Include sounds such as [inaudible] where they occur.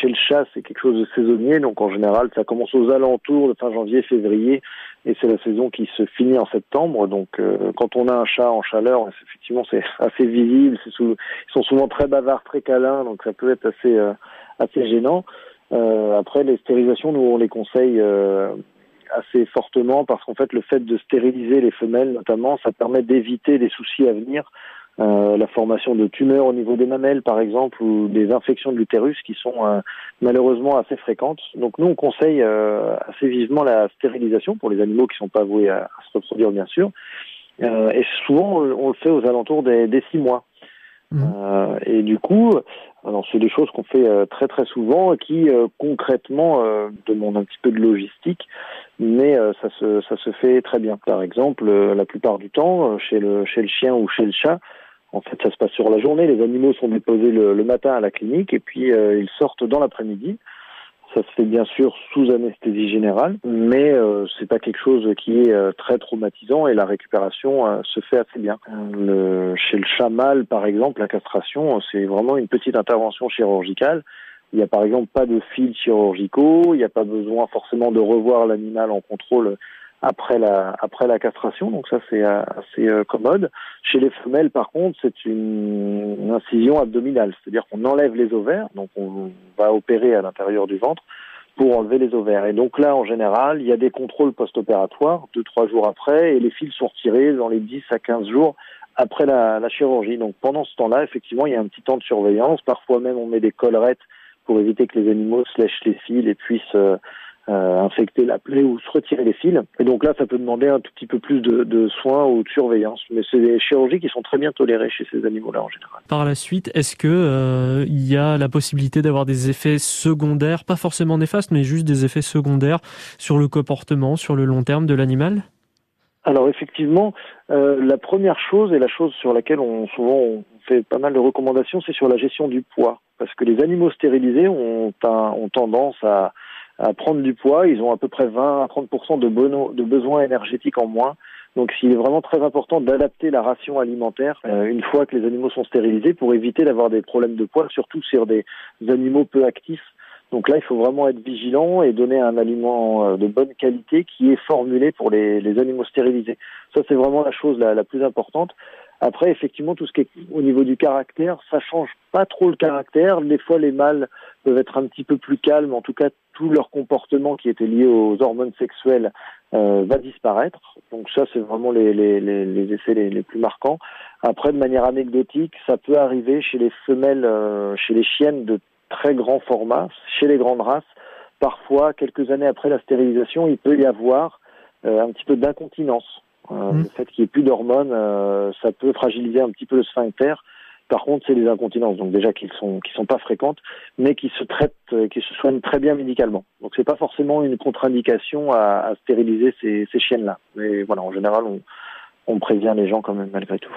chez le chat, c'est quelque chose de saisonnier, donc en général, ça commence aux alentours de fin janvier, février, et c'est la saison qui se finit en septembre. Donc, euh, quand on a un chat en chaleur, effectivement, c'est [laughs] assez visible. Ils sont souvent très bavards, très câlins, donc ça peut être assez euh, assez gênant. Euh, après, les stérilisations, nous on les conseille assez fortement parce qu'en fait, le fait de stériliser les femelles, notamment, ça permet d'éviter des soucis à venir. Euh, la formation de tumeurs au niveau des mamelles, par exemple, ou des infections de l'utérus qui sont euh, malheureusement assez fréquentes. Donc nous, on conseille euh, assez vivement la stérilisation pour les animaux qui ne sont pas voués à, se reproduire, bien sûr. et souvent, on, le fait aux alentours des, des six mois. Mmh. et du coup, alors c'est des choses qu'on fait très très souvent et qui concrètement demandent un petit peu de logistique, mais ça se ça se fait très bien. Par exemple, la plupart du temps, chez le chez le chien ou chez le chat, en fait, ça se passe sur la journée. Les animaux sont déposés le, matin à la clinique et puis euh, ils sortent dans l'après-midi. Ça se fait bien sûr sous anesthésie générale, mais euh, c'est pas quelque chose qui est euh, très traumatisant et la récupération euh, se fait assez bien. Le, chez le chat mâle, par exemple, la castration, c'est vraiment une petite intervention chirurgicale. Il n'y a par exemple pas de fils chirurgicaux, il n'y a pas besoin forcément de revoir l'animal en contrôle après la après la castration, donc ça c'est euh, assez euh, commode. Chez les femelles, par contre, c'est une, incision abdominale, c'est-à-dire qu'on enlève les ovaires, donc on va opérer à l'intérieur du ventre pour enlever les ovaires. Et donc là, en général, il y a des contrôles post-opératoires, deux trois jours après, et les fils sont retirés dans les 10 à 15 jours après la, la chirurgie. Donc pendant ce temps-là, effectivement, il y a un petit temps de surveillance. Parfois même, on met des collerettes pour éviter que les animaux se lèchent les fils et puissent euh, euh, infecter la plaie ou se retirer les fils. Et donc là, ça peut demander un tout petit peu plus de, de soins ou de surveillance. Mais c'est des chirurgies qui sont très bien tolérées chez ces animaux-là en général. Par la suite, est-ce que euh, il y a la possibilité d'avoir des effets secondaires, pas forcément néfastes, mais juste des effets secondaires sur le comportement, sur le long terme de l'animal? Alors effectivement, euh, la première chose et la chose sur laquelle on souvent on fait pas mal de recommandations, c'est sur la gestion du poids, parce que les animaux stérilisés ont, un, ont tendance à, à prendre du poids. Ils ont à peu près 20 à 30 de, de besoins énergétiques en moins. Donc, il est vraiment très important d'adapter la ration alimentaire euh, une fois que les animaux sont stérilisés pour éviter d'avoir des problèmes de poids, surtout sur des animaux peu actifs. Donc là, il faut vraiment être vigilant et donner un aliment euh, de bonne qualité qui est formulé pour les, animaux stérilisés. Ça, c'est vraiment la chose la plus importante. Après, effectivement, tout ce qui est au niveau du caractère, ça change pas trop le caractère. Des fois, les mâles peuvent être un petit peu plus calmes. En tout cas, tout leur comportement qui était lié aux hormones sexuelles euh, va disparaître. Donc ça, c'est vraiment les, les, les, effets les, les, plus marquants. Après, de manière anecdotique, ça peut arriver chez les femelles, euh, chez les chiennes de très grand format, chez les grandes races. Parfois, quelques années après la stérilisation, il peut y avoir euh, un petit peu d'incontinence. Euh, mmh. Le fait qu'il n'y ait plus d'hormones, euh, ça peut fragiliser un petit peu le sphincter. Par contre, c'est les incontinences, donc déjà qui sont qui sont pas fréquentes, mais qui se traitent, euh, qui se soignent très bien médicalement. Donc c'est pas forcément une contre-indication à, à stériliser ces, ces chiennes-là. Mais voilà, en général, on, on prévient les gens quand même malgré tout.